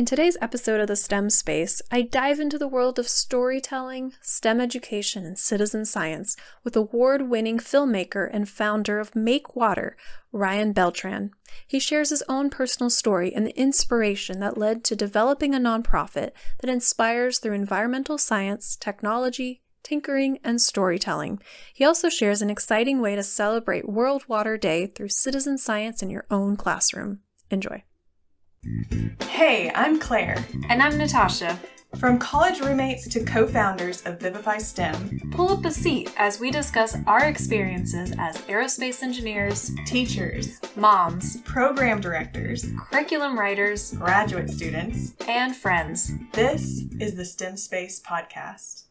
In today's episode of the STEM Space, I dive into the world of storytelling, STEM education, and citizen science with award winning filmmaker and founder of MakeWater, Ryan Beltrán. He shares his own personal story and the inspiration that led to developing a nonprofit that inspires through environmental science, technology, tinkering, and storytelling. He also shares an exciting way to celebrate World Water Day through citizen science in your own classroom. Enjoy. Hey, I'm Claire. And I'm Natasha. From college roommates to co founders of Vivify STEM, pull up a seat as we discuss our experiences as aerospace engineers, teachers, moms, program directors, curriculum writers, graduate students, and friends. This is the STEM Space Podcast.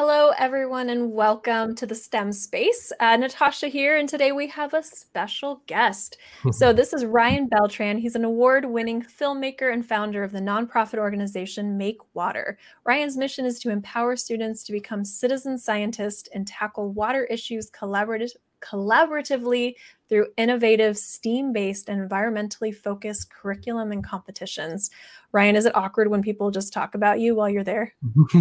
Hello, everyone, and welcome to the STEM space. Uh, Natasha here, and today we have a special guest. so, this is Ryan Beltrán. He's an award winning filmmaker and founder of the nonprofit organization Make Water. Ryan's mission is to empower students to become citizen scientists and tackle water issues collaborative, collaboratively through innovative STEAM based and environmentally focused curriculum and competitions. Ryan, is it awkward when people just talk about you while you're there?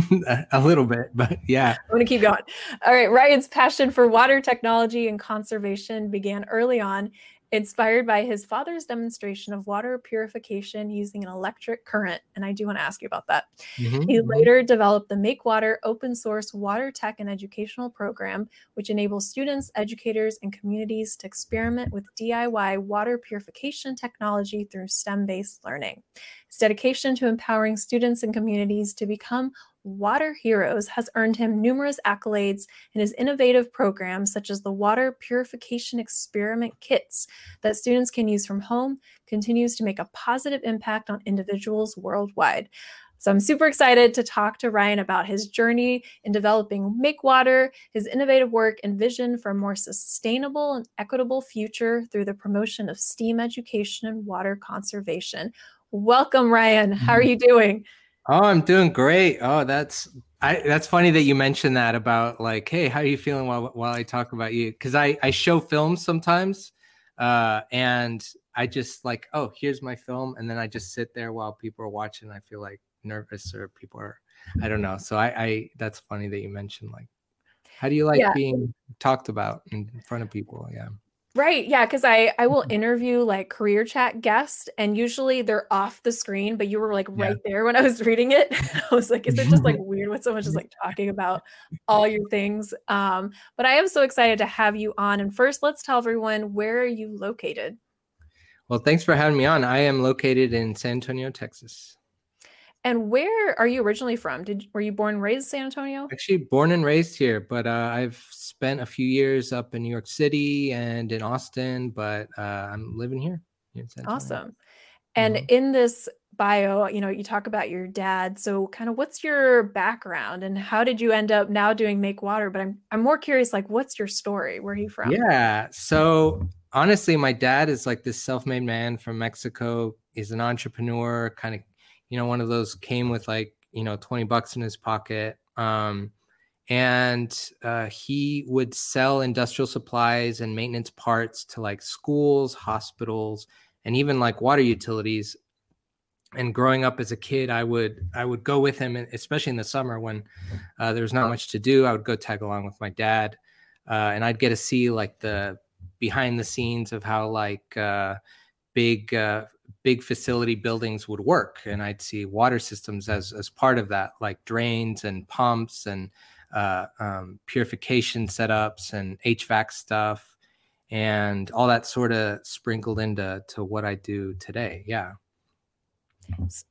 a little bit, but yeah. I'm going to keep going. All right. Ryan's passion for water technology and conservation began early on inspired by his father's demonstration of water purification using an electric current. And I do want to ask you about that. Mm-hmm. He mm-hmm. later developed the MakeWater open source water tech and educational program, which enables students, educators, and communities to experiment with DIY water purification technology through STEM based learning. His dedication to empowering students and communities to become Water Heroes has earned him numerous accolades in his innovative programs, such as the Water Purification Experiment Kits that students can use from home, continues to make a positive impact on individuals worldwide. So I'm super excited to talk to Ryan about his journey in developing MakeWater, his innovative work and vision for a more sustainable and equitable future through the promotion of STEAM education and water conservation. Welcome, Ryan. How are mm-hmm. you doing? Oh, I'm doing great. Oh, that's I that's funny that you mentioned that about like, hey, how are you feeling while while I talk about you? Because I I show films sometimes, uh, and I just like, oh, here's my film, and then I just sit there while people are watching. I feel like nervous or people are, I don't know. So I I that's funny that you mentioned like, how do you like yeah. being talked about in front of people? Yeah. Right. Yeah. Cause I, I will interview like career chat guests and usually they're off the screen, but you were like right yeah. there when I was reading it. I was like, is it just like weird when someone's just like talking about all your things? Um, but I am so excited to have you on. And first, let's tell everyone where are you located? Well, thanks for having me on. I am located in San Antonio, Texas. And where are you originally from? Did were you born and raised San Antonio? Actually, born and raised here, but uh, I've spent a few years up in New York City and in Austin, but uh, I'm living here. here awesome. And mm-hmm. in this bio, you know, you talk about your dad. So, kind of, what's your background, and how did you end up now doing MakeWater? But I'm I'm more curious, like, what's your story? Where are you from? Yeah. So honestly, my dad is like this self-made man from Mexico. He's an entrepreneur, kind of you know, one of those came with like, you know, 20 bucks in his pocket. Um, and uh, he would sell industrial supplies and maintenance parts to like schools, hospitals, and even like water utilities. And growing up as a kid, I would I would go with him, especially in the summer when uh, there was not much to do. I would go tag along with my dad, uh, and I'd get to see like the behind the scenes of how like uh, big uh, big facility buildings would work and i'd see water systems as as part of that like drains and pumps and uh, um, purification setups and hvac stuff and all that sort of sprinkled into to what i do today. Yeah.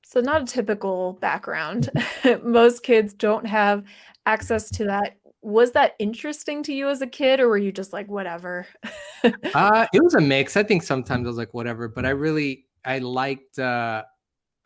So not a typical background. Most kids don't have access to that. Was that interesting to you as a kid or were you just like whatever uh it was a mix. I think sometimes i was like whatever but i really I liked uh,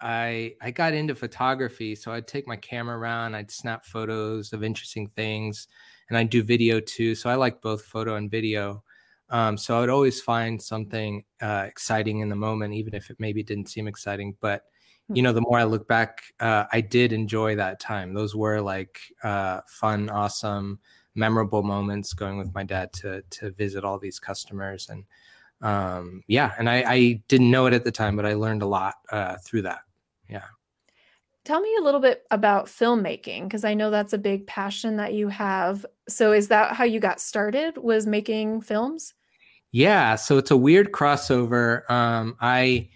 I I got into photography, so I'd take my camera around, I'd snap photos of interesting things, and I'd do video too. So I like both photo and video. Um, so I would always find something uh, exciting in the moment, even if it maybe didn't seem exciting. But hmm. you know, the more I look back, uh, I did enjoy that time. Those were like uh, fun, awesome, memorable moments going with my dad to to visit all these customers and um, yeah, and I, I didn't know it at the time, but I learned a lot uh, through that. Yeah. Tell me a little bit about filmmaking because I know that's a big passion that you have. So, is that how you got started? Was making films? Yeah, so it's a weird crossover. Um, I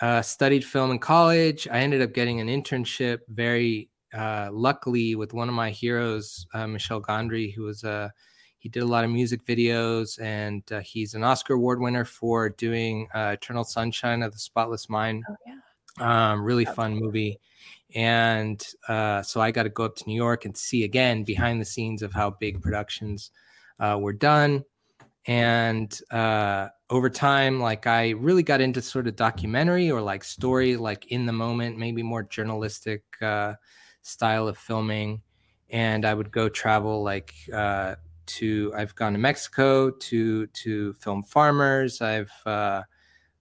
uh, studied film in college. I ended up getting an internship very uh, luckily with one of my heroes, uh, Michel Gondry, who was a he did a lot of music videos, and uh, he's an Oscar Award winner for doing uh, Eternal Sunshine of the Spotless Mind. Oh, yeah. Um, really fun movie. And uh, so I got to go up to New York and see again behind the scenes of how big productions uh, were done. And uh, over time, like I really got into sort of documentary or like story, like in the moment, maybe more journalistic uh, style of filming. And I would go travel like to I've gone to Mexico to to film farmers. I've uh,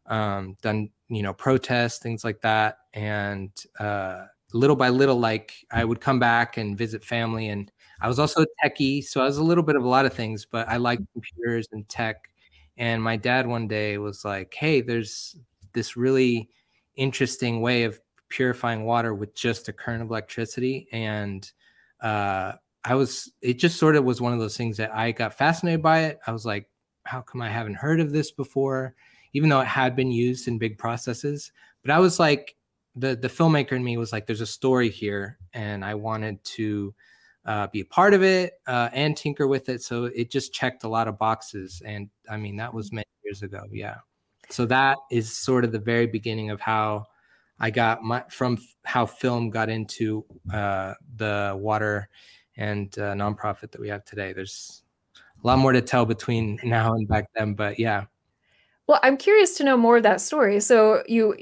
um, done you know protests, things like that, and uh, little by little, like I would come back and visit family. And I was also a techie, so I was a little bit of a lot of things, but I like computers and tech. And my dad one day was like, "Hey, there's this really interesting way of purifying water with just a current of electricity." And uh, I was, it just sort of was one of those things that I got fascinated by it. I was like, how come I haven't heard of this before? Even though it had been used in big processes. But I was like, the, the filmmaker in me was like, there's a story here, and I wanted to uh, be a part of it uh, and tinker with it. So it just checked a lot of boxes. And I mean, that was many years ago. Yeah. So that is sort of the very beginning of how I got my from how film got into uh, the water and uh, nonprofit that we have today. There's a lot more to tell between now and back then, but yeah. Well, I'm curious to know more of that story. So you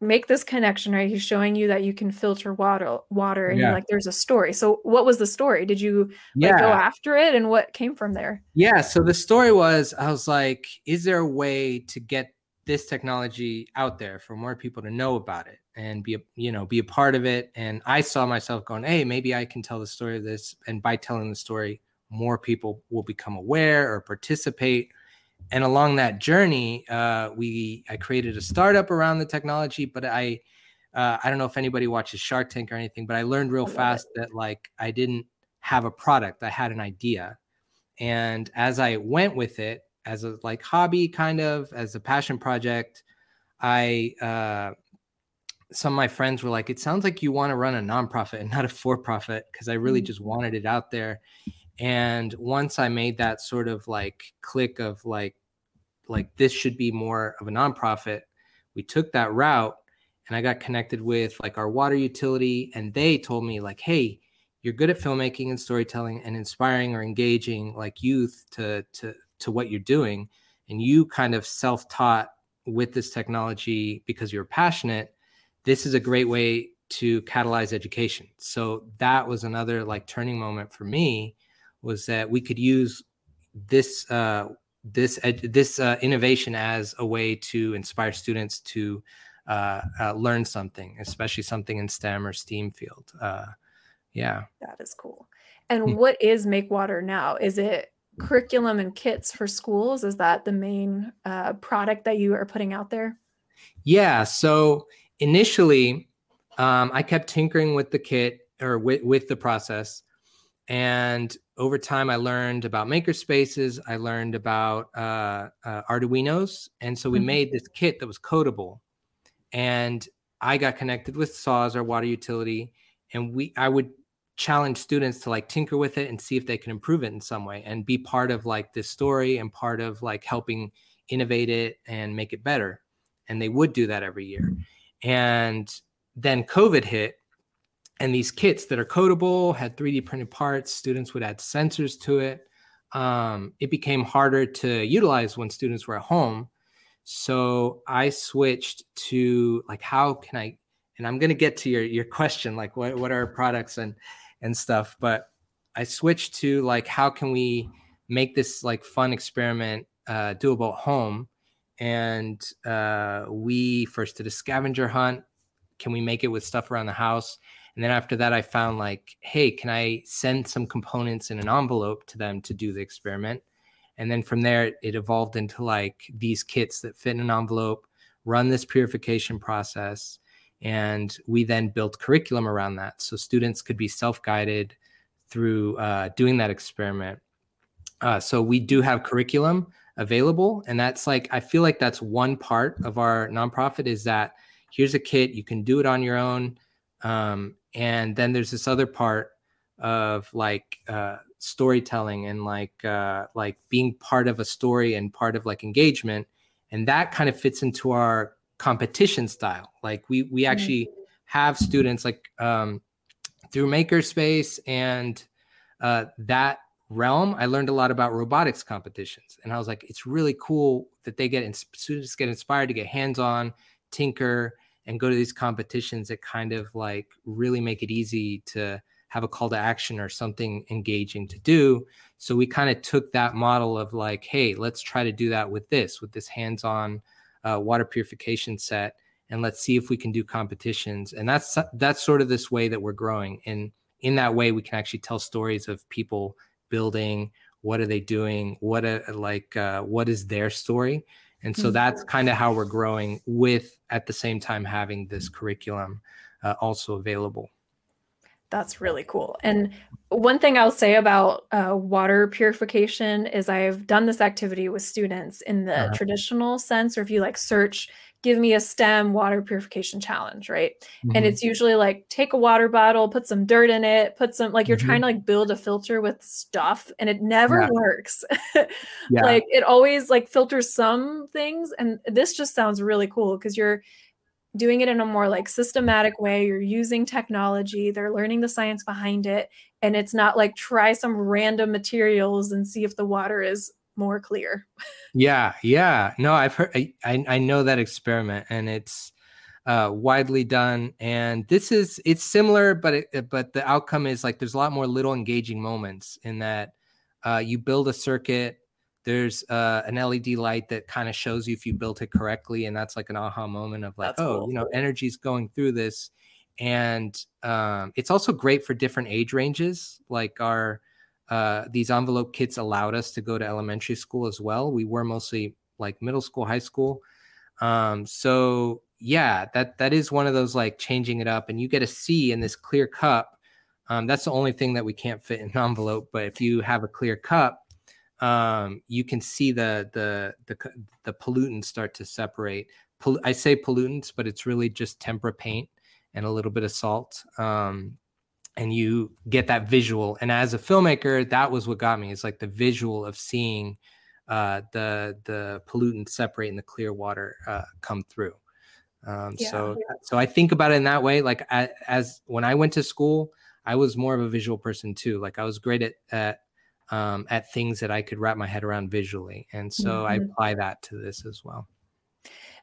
make this connection, right? He's showing you that you can filter water, water, and yeah. you're like, "There's a story." So, what was the story? Did you like, yeah. go after it, and what came from there? Yeah. So the story was, I was like, "Is there a way to get this technology out there for more people to know about it and be a, you know be a part of it. And i saw myself going hey maybe i can tell the story of this and by telling the story more people will become aware or participate. And along that journey uh, we i created a startup around the technology but i uh, i don't know if anybody watches shark tank or anything but i learned real fast that like i didn't have a product i had an idea. And as i went with it as a like hobby kind of as a passion project i uh some of my friends were like it sounds like you want to run a nonprofit and not a for profit because i really mm-hmm. just wanted it out there and once i made that sort of like click of like like this should be more of a nonprofit we took that route and i got connected with like our water utility and they told me like hey you're good at filmmaking and storytelling and inspiring or engaging like youth to to to what you're doing and you kind of self-taught with this technology because you're passionate this is a great way to catalyze education so that was another like turning moment for me was that we could use this uh, this ed- this uh, innovation as a way to inspire students to uh, uh, learn something, especially something in STEM or STEAM field. Uh, yeah, that is cool. And hmm. what is MakeWater now? Is it curriculum and kits for schools? Is that the main uh, product that you are putting out there? Yeah. So initially, um, I kept tinkering with the kit or with, with the process. And over time, I learned about maker spaces. I learned about uh, uh, Arduinos. And so we mm-hmm. made this kit that was codable. And I got connected with SAWS, our water utility. And we, I would challenge students to like tinker with it and see if they can improve it in some way and be part of like this story and part of like helping innovate it and make it better and they would do that every year and then covid hit and these kits that are codable had 3d printed parts students would add sensors to it um, it became harder to utilize when students were at home so i switched to like how can i and i'm going to get to your your question like what, what are products and and stuff. But I switched to like, how can we make this like fun experiment uh, doable at home? And uh, we first did a scavenger hunt. Can we make it with stuff around the house? And then after that, I found like, hey, can I send some components in an envelope to them to do the experiment? and then from there it evolved into like these kits that fit in an envelope run this purification process and we then built curriculum around that so students could be self-guided through uh, doing that experiment uh, so we do have curriculum available and that's like i feel like that's one part of our nonprofit is that here's a kit you can do it on your own um, and then there's this other part of like uh, storytelling and like uh, like being part of a story and part of like engagement and that kind of fits into our competition style like we we mm-hmm. actually mm-hmm. have students like um, through makerspace and uh, that realm i learned a lot about robotics competitions and i was like it's really cool that they get students get inspired to get hands on tinker and go to these competitions that kind of like really make it easy to have a call to action or something engaging to do. So we kind of took that model of like, hey, let's try to do that with this, with this hands on uh, water purification set. And let's see if we can do competitions. And that's that's sort of this way that we're growing. And in that way, we can actually tell stories of people building. What are they doing? What a, like uh, what is their story? And so mm-hmm. that's kind of how we're growing with at the same time having this curriculum uh, also available. That's really cool. And one thing I'll say about uh, water purification is I've done this activity with students in the uh-huh. traditional sense, or if you like search, give me a STEM water purification challenge, right? Mm-hmm. And it's usually like take a water bottle, put some dirt in it, put some like you're mm-hmm. trying to like build a filter with stuff, and it never yeah. works. yeah. Like it always like filters some things, and this just sounds really cool because you're doing it in a more like systematic way you're using technology they're learning the science behind it and it's not like try some random materials and see if the water is more clear yeah yeah no i've heard i i know that experiment and it's uh, widely done and this is it's similar but it, but the outcome is like there's a lot more little engaging moments in that uh, you build a circuit there's uh, an LED light that kind of shows you if you built it correctly, and that's like an aha moment of like, that's oh, cool. you know, energy's going through this, and um, it's also great for different age ranges. Like our uh, these envelope kits allowed us to go to elementary school as well. We were mostly like middle school, high school, um, so yeah, that that is one of those like changing it up, and you get a C in this clear cup. Um, that's the only thing that we can't fit in an envelope. But if you have a clear cup, um, you can see the the the the pollutants start to separate. Pol- I say pollutants, but it's really just tempera paint and a little bit of salt. Um, and you get that visual. And as a filmmaker, that was what got me. It's like the visual of seeing uh, the the pollutants separate in the clear water uh, come through. Um, yeah. So so I think about it in that way. Like I, as when I went to school, I was more of a visual person too. Like I was great at, at um, at things that I could wrap my head around visually. And so mm-hmm. I apply that to this as well.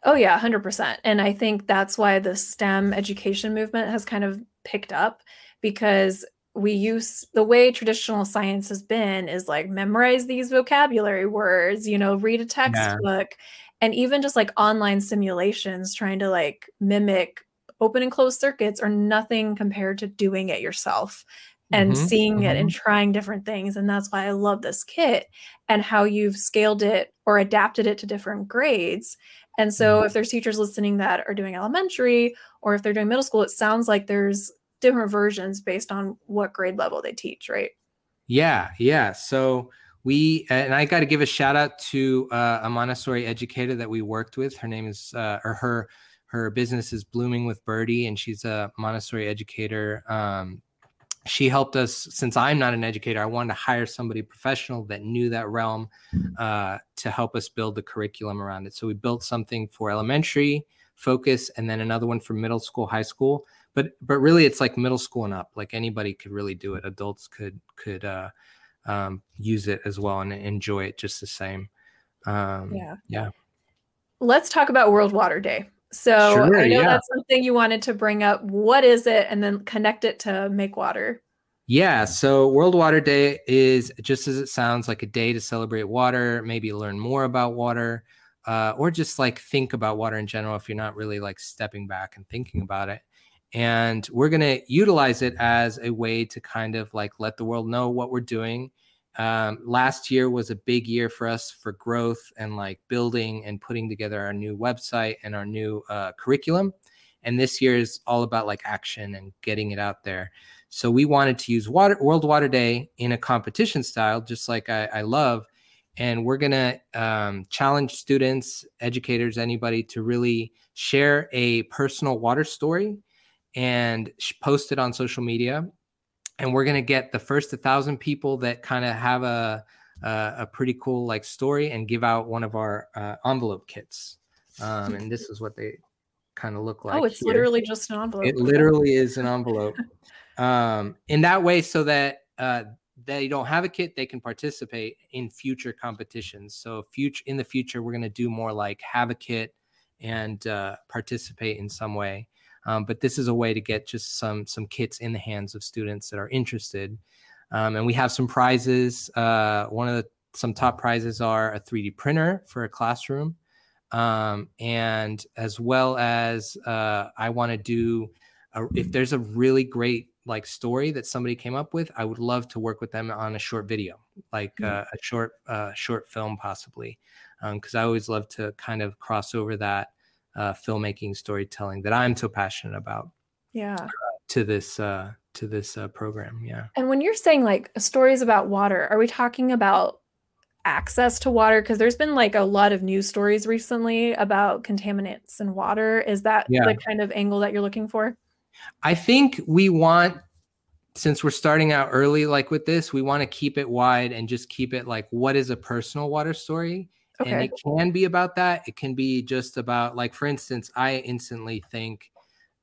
Oh, yeah, 100%. And I think that's why the STEM education movement has kind of picked up because we use the way traditional science has been is like memorize these vocabulary words, you know, read a textbook, yeah. and even just like online simulations trying to like mimic open and closed circuits are nothing compared to doing it yourself and mm-hmm, seeing mm-hmm. it and mm-hmm. trying different things. And that's why I love this kit and how you've scaled it or adapted it to different grades. And so, mm-hmm. if there's teachers listening that are doing elementary or if they're doing middle school, it sounds like there's different versions based on what grade level they teach, right? Yeah, yeah. So, we and I got to give a shout out to uh, a Montessori educator that we worked with. Her name is uh, or her her business is Blooming with Birdie, and she's a Montessori educator um, she helped us since i'm not an educator i wanted to hire somebody professional that knew that realm uh, to help us build the curriculum around it so we built something for elementary focus and then another one for middle school high school but but really it's like middle school and up like anybody could really do it adults could could uh, um, use it as well and enjoy it just the same um, yeah yeah let's talk about world water day so sure, I know yeah. that's something you wanted to bring up. What is it? And then connect it to MakeWater. Yeah. So World Water Day is just as it sounds like a day to celebrate water, maybe learn more about water, uh, or just like think about water in general if you're not really like stepping back and thinking about it. And we're going to utilize it as a way to kind of like let the world know what we're doing um, last year was a big year for us for growth and like building and putting together our new website and our new uh, curriculum. And this year is all about like action and getting it out there. So we wanted to use water, World Water Day in a competition style, just like I, I love. And we're going to um, challenge students, educators, anybody to really share a personal water story and post it on social media and we're gonna get the first a thousand people that kind of have a, a, a pretty cool like story and give out one of our uh, envelope kits. Um, and this is what they kind of look like. Oh, it's here. literally just an envelope. It literally is an envelope. um, in that way, so that uh, they don't have a kit, they can participate in future competitions. So, future in the future, we're going to do more like have a kit and uh, participate in some way. Um, but this is a way to get just some some kits in the hands of students that are interested. Um, and we have some prizes. Uh, one of the some top prizes are a 3D printer for a classroom, um, and as well as uh, I want to do a, if there's a really great like story that somebody came up with, I would love to work with them on a short video, like mm-hmm. uh, a short uh, short film possibly, because um, I always love to kind of cross over that uh, filmmaking storytelling that I'm so passionate about. Yeah. Uh, to this uh, to this uh, program, yeah. And when you're saying like stories about water, are we talking about access to water? Because there's been like a lot of news stories recently about contaminants in water. Is that yeah. the kind of angle that you're looking for? I think we want since we're starting out early like with this we want to keep it wide and just keep it like what is a personal water story Okay. And it can be about that. It can be just about, like, for instance, I instantly think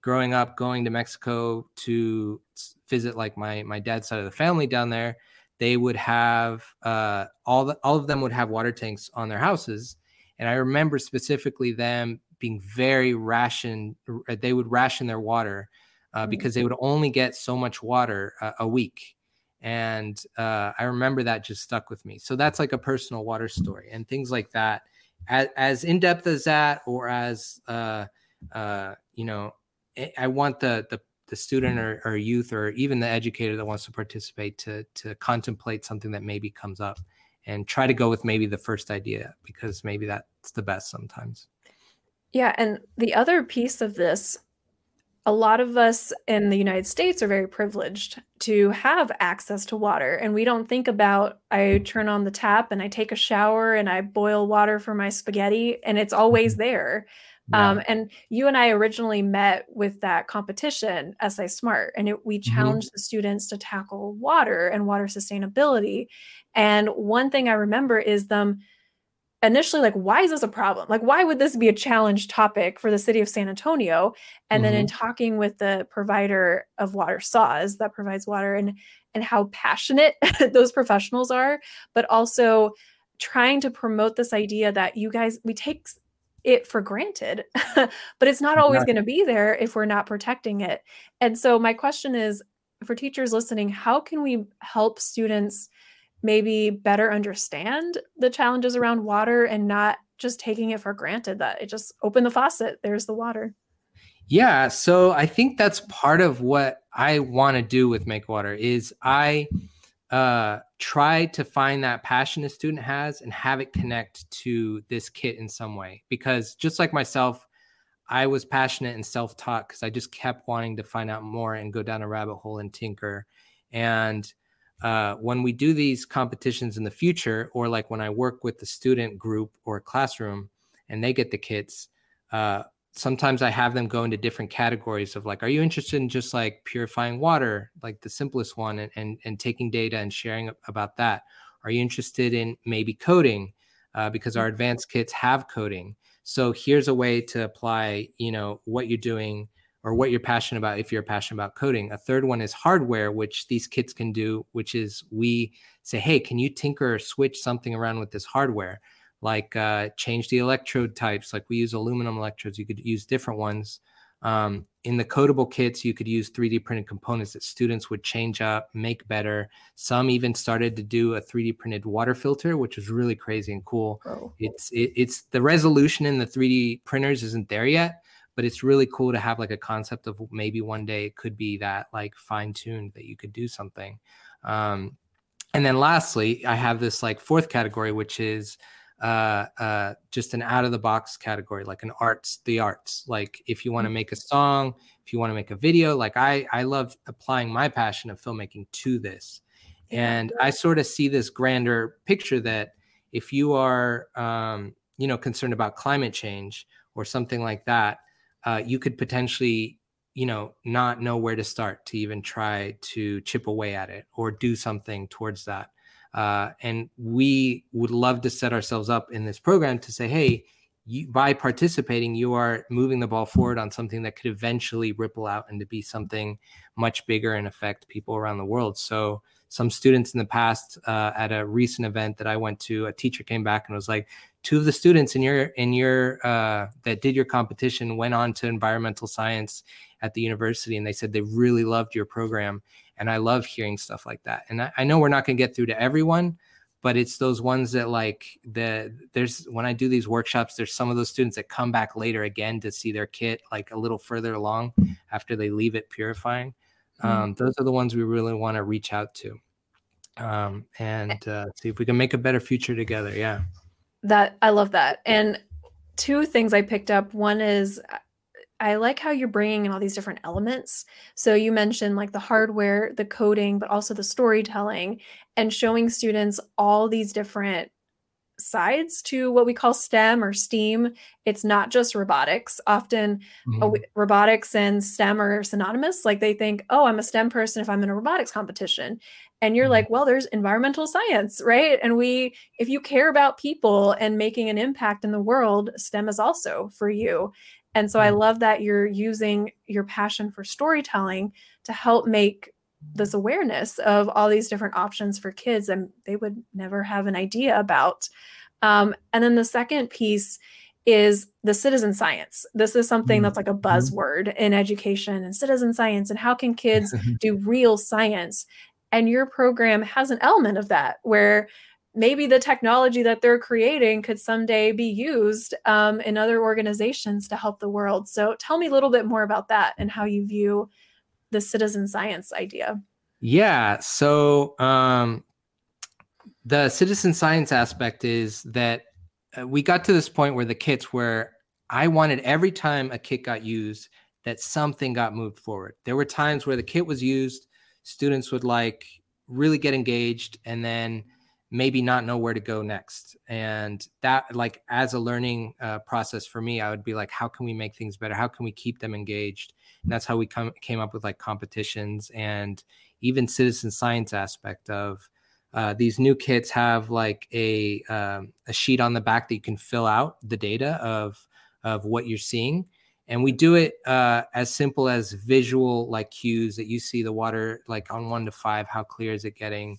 growing up, going to Mexico to visit like my my dad's side of the family down there, they would have uh, all the, all of them would have water tanks on their houses, and I remember specifically them being very ration. They would ration their water uh, mm-hmm. because they would only get so much water uh, a week and uh, i remember that just stuck with me. So that's like a personal water story and things like that. As, as in-depth as that or as uh, uh, you know i want the the, the student or, or youth or even the educator that wants to participate to to contemplate something that maybe comes up and try to go with maybe the first idea because maybe that's the best sometimes. Yeah and the other piece of this a lot of us in the United States are very privileged to have access to water. And we don't think about I turn on the tap and I take a shower and I boil water for my spaghetti, and it's always there. Yeah. Um, and you and I originally met with that competition, SA Smart, and it, we mm-hmm. challenged mm-hmm. the students to tackle water and water sustainability. And one thing I remember is them initially like why is this a problem like why would this be a challenge topic for the city of san antonio and mm-hmm. then in mm-hmm. talking with the provider of water SAWS that provides water and and how passionate those professionals are but also trying to promote this idea that you guys we take it for granted but it's not always going to be there if we're not protecting it and so my question is for teachers listening how can we help students maybe better understand the challenges around water and not just taking it for granted that it just open the faucet, there's the water. Yeah, so I think that's part of what I want to do with MakeWater is I uh, try to find that passion a student has and have it connect to this kit in some way. Because just like myself, I was passionate and self-taught because I just kept wanting to find out more and go down a rabbit hole and tinker. And uh, when we do these competitions in the future, or like when I work with the student group or classroom and they get the kits, uh, sometimes I have them go into different categories of like, are you interested in just like purifying water, like the simplest one, and and, and taking data and sharing about that? Are you interested in maybe coding? Uh, because our mm-hmm. advanced kits have coding. So here's a way to apply, you know, what you're doing or what you're passionate about if you're passionate about coding. A third one is hardware, which these kits can do, which is we say, hey, can you tinker or switch something around with this hardware? Like uh, change the electrode types. Like we use aluminum electrodes, you could use different ones. Um, in the codable kits, you could use 3D printed components that students would change up, make better. Some even started to do a 3D printed water filter, which was really crazy and cool. Oh. It's it, it's the resolution in the 3D printers isn't there yet, but it's really cool to have like a concept of maybe one day it could be that like fine tuned that you could do something um, and then lastly, I have this like fourth category, which is uh, uh, just an out of the box category, like an arts, the arts. Like if you want to mm-hmm. make a song, if you want to make a video, like I, I love applying my passion of filmmaking to this. And I sort of see this grander picture that if you are, um, you know, concerned about climate change or something like that, uh, you could potentially, you know, not know where to start to even try to chip away at it or do something towards that. Uh, and we would love to set ourselves up in this program to say, hey, you, by participating, you are moving the ball forward on something that could eventually ripple out and to be something much bigger and affect people around the world. So, some students in the past uh, at a recent event that I went to, a teacher came back and was like, two of the students in your in your uh, that did your competition went on to environmental science at the university, and they said they really loved your program and I love hearing stuff like that. And I, I know we're not going to get through to everyone, but it's those ones that like the there's when I do these workshops, there's some of those students that come back later again to see their kit like a little further along after they leave it purifying. Mm-hmm. Um, those are the ones we really want to reach out to um, and uh, see if we can make a better future together. Yeah. That I love that. And two things I picked up. One is I like how you're bringing in all these different elements. So you mentioned like the hardware, the coding, but also the storytelling and showing students all these different sides to what we call STEM or STEAM. It's not just robotics. Often mm-hmm. robotics and STEM are synonymous. Like they think, oh, I'm a STEM person if I'm in a robotics competition. And you're mm-hmm. like, well, there's environmental science, right? And we, if you care about people and making an impact in the world, STEM is also for you. And so I mm. love that you're using your passion for storytelling to help make this awareness of all these different options for kids and they would never have an idea about. Um, and then the second piece is the citizen science. This is something that's like a mm-hmm. buzzword in education and citizen science. And how can kids do real science? And your program has an element of that where maybe the technology that they're creating could someday be used um, in other organizations to help the world. So tell me a little bit more about that and how you view the citizen science idea. Yeah. So um, the citizen science aspect is that uh, we got to this point where the kits where I wanted every time a kit got used that something got moved forward. There were times where the kit was used, students would like really get engaged and then maybe not know where to go next. And that like as a learning uh, process for me i would be like how can we make things better? How can we keep them engaged? And that's how we come, came up with like competitions and even citizen science aspect of uh, these new kits have like a um, a sheet on the back that you can fill out the data of of what you're seeing. And we do it uh, as simple as visual like cues that you see the water like on one to five how clear is it getting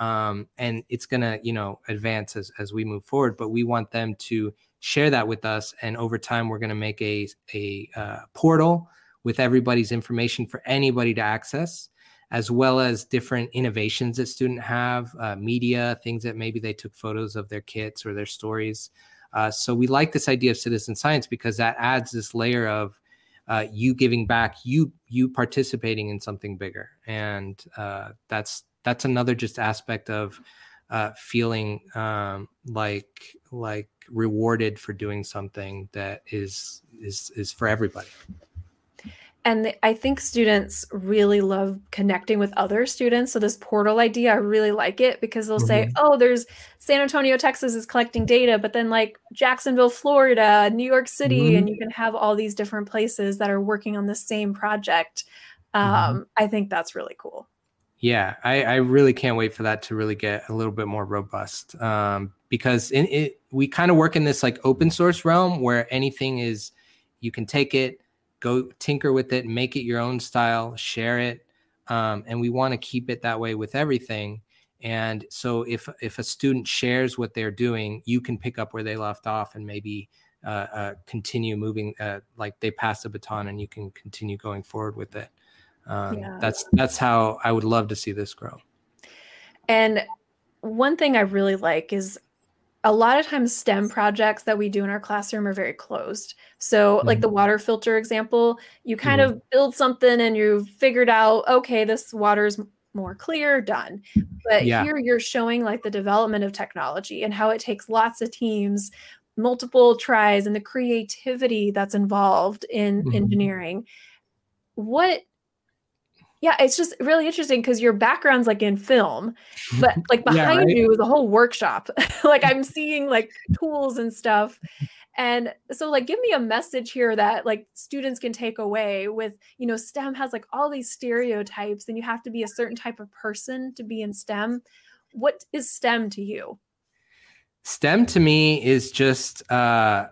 um, and it's to you know advance as, as we move forward but we want them to share that with us and over time we're to make a, a uh, portal with everybody's information for anybody to access as well as different innovations that student have uh, media things that maybe they took photos of their kits or their stories. Uh, so we like this idea of citizen science because that adds this layer of uh, you giving back you you participating in something bigger. And uh, that's that's another just aspect of uh, feeling um, like like rewarded for doing something that is is is for everybody and i think students really love connecting with other students so this portal idea i really like it because they'll mm-hmm. say oh there's san antonio texas is collecting data but then like jacksonville florida new york city mm-hmm. and you can have all these different places that are working on the same project um, mm-hmm. i think that's really cool yeah, I, I, really can't wait for that to really get a little bit more robust um, because in it we kind of work in this like open source realm where anything is you can take it, go tinker with it, make it your own style, share it, um, and we want to keep it that way with everything. And so if if a student shares what they're doing, you can pick up where they left off and maybe uh, uh, continue moving uh, like they pass the baton and you can continue going forward with it. Um, yeah. That's that's how I would love to see this grow. And one thing I really like is a lot of times STEM projects that we do in our classroom are very closed. So, mm-hmm. like the water filter example, you kind mm-hmm. of build something and you've figured out, okay, this water's more clear, done. But Yeah. here you're showing like the development of technology and how it takes lots of teams, multiple tries, and the creativity that's involved in Mhm. engineering. What yeah, it's just really interesting because your background's like in film, but like Yeah, behind right? you is a whole workshop. like I'm seeing like tools and stuff. And so like give me a message here that like students can take away with, you know, STEM has like all these stereotypes and you have to be a certain type of person to be in STEM. What is STEM to you? STEM to me is just uh,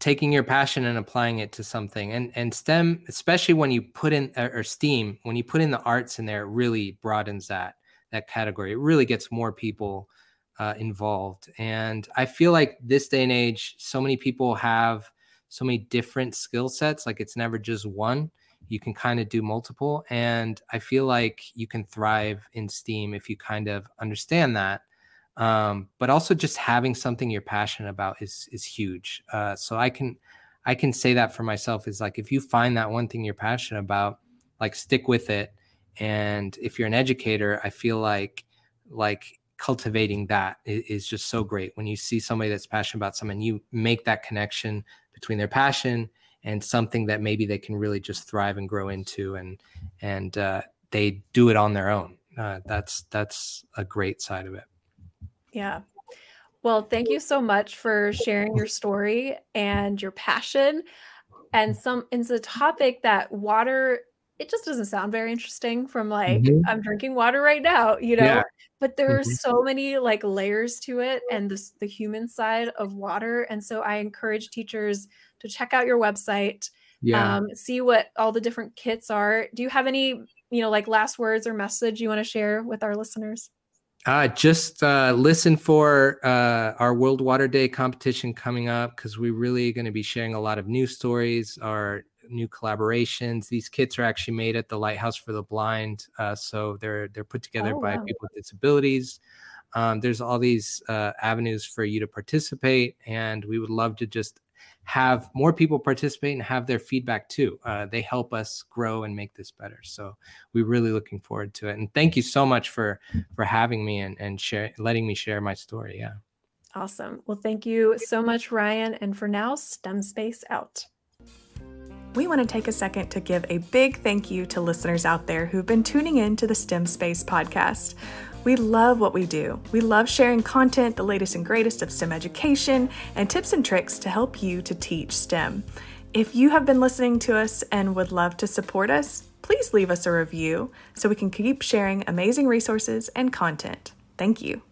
taking your passion and applying it to something. And and STEM, especially when you put in or STEAM, when you put in the arts in there, it really broadens that that category. It really gets more people uh, involved. And I feel like this day and age, so many people have so many different skill sets. Like it's never just one. You can kind of do multiple. And I feel like you can thrive in STEAM if you kind of understand that um, but also just having something you're passionate about is is huge. Uh, so I can I can say that for myself is like if you find that one thing you're passionate about, like stick with it. And if you're an educator, I feel like like cultivating that is, is just so great. When you see somebody that's passionate about something, you make that connection between their passion and something that maybe they can really just thrive and grow into, and and uh, they do it on their own. Uh, that's that's a great side of it. Yeah. Well, thank you so much for sharing your story and your passion. And some it's a topic that water it just doesn't sound very interesting from like Mhm. I'm drinking water right now, you know. Yeah. But there are Mhm. so many like layers to it and this the human side of water. And so I encourage teachers to check out your website, Yeah. um, see what all the different kits are. Do you have any, you know, like last words or message you want to share with our listeners? Uh, just uh, listen for uh, our World Water Day competition coming up because we're really going to be sharing a lot of news stories, our new collaborations. These kits are actually made at the Lighthouse for the Blind, uh, so they're they're put together Oh, by wow. people with disabilities. Um, there's all these uh, avenues for you to participate, and we would love to just have more people participate and have their feedback too. Uh, they help us grow and make this better. So we're really looking forward to it. And thank you so much for for having me and and share letting me share my story. Yeah. Awesome. Well, thank you so much, Ryan. And for now, STEM Space out. We want to take a second to give a big thank you to listeners out there who've been tuning in to the STEM Space podcast. We love what we do. We love sharing content, the latest and greatest of STEM education, and tips and tricks to help you to teach STEM. If you have been listening to us and would love to support us, please leave us a review so we can keep sharing amazing resources and content. Thank you.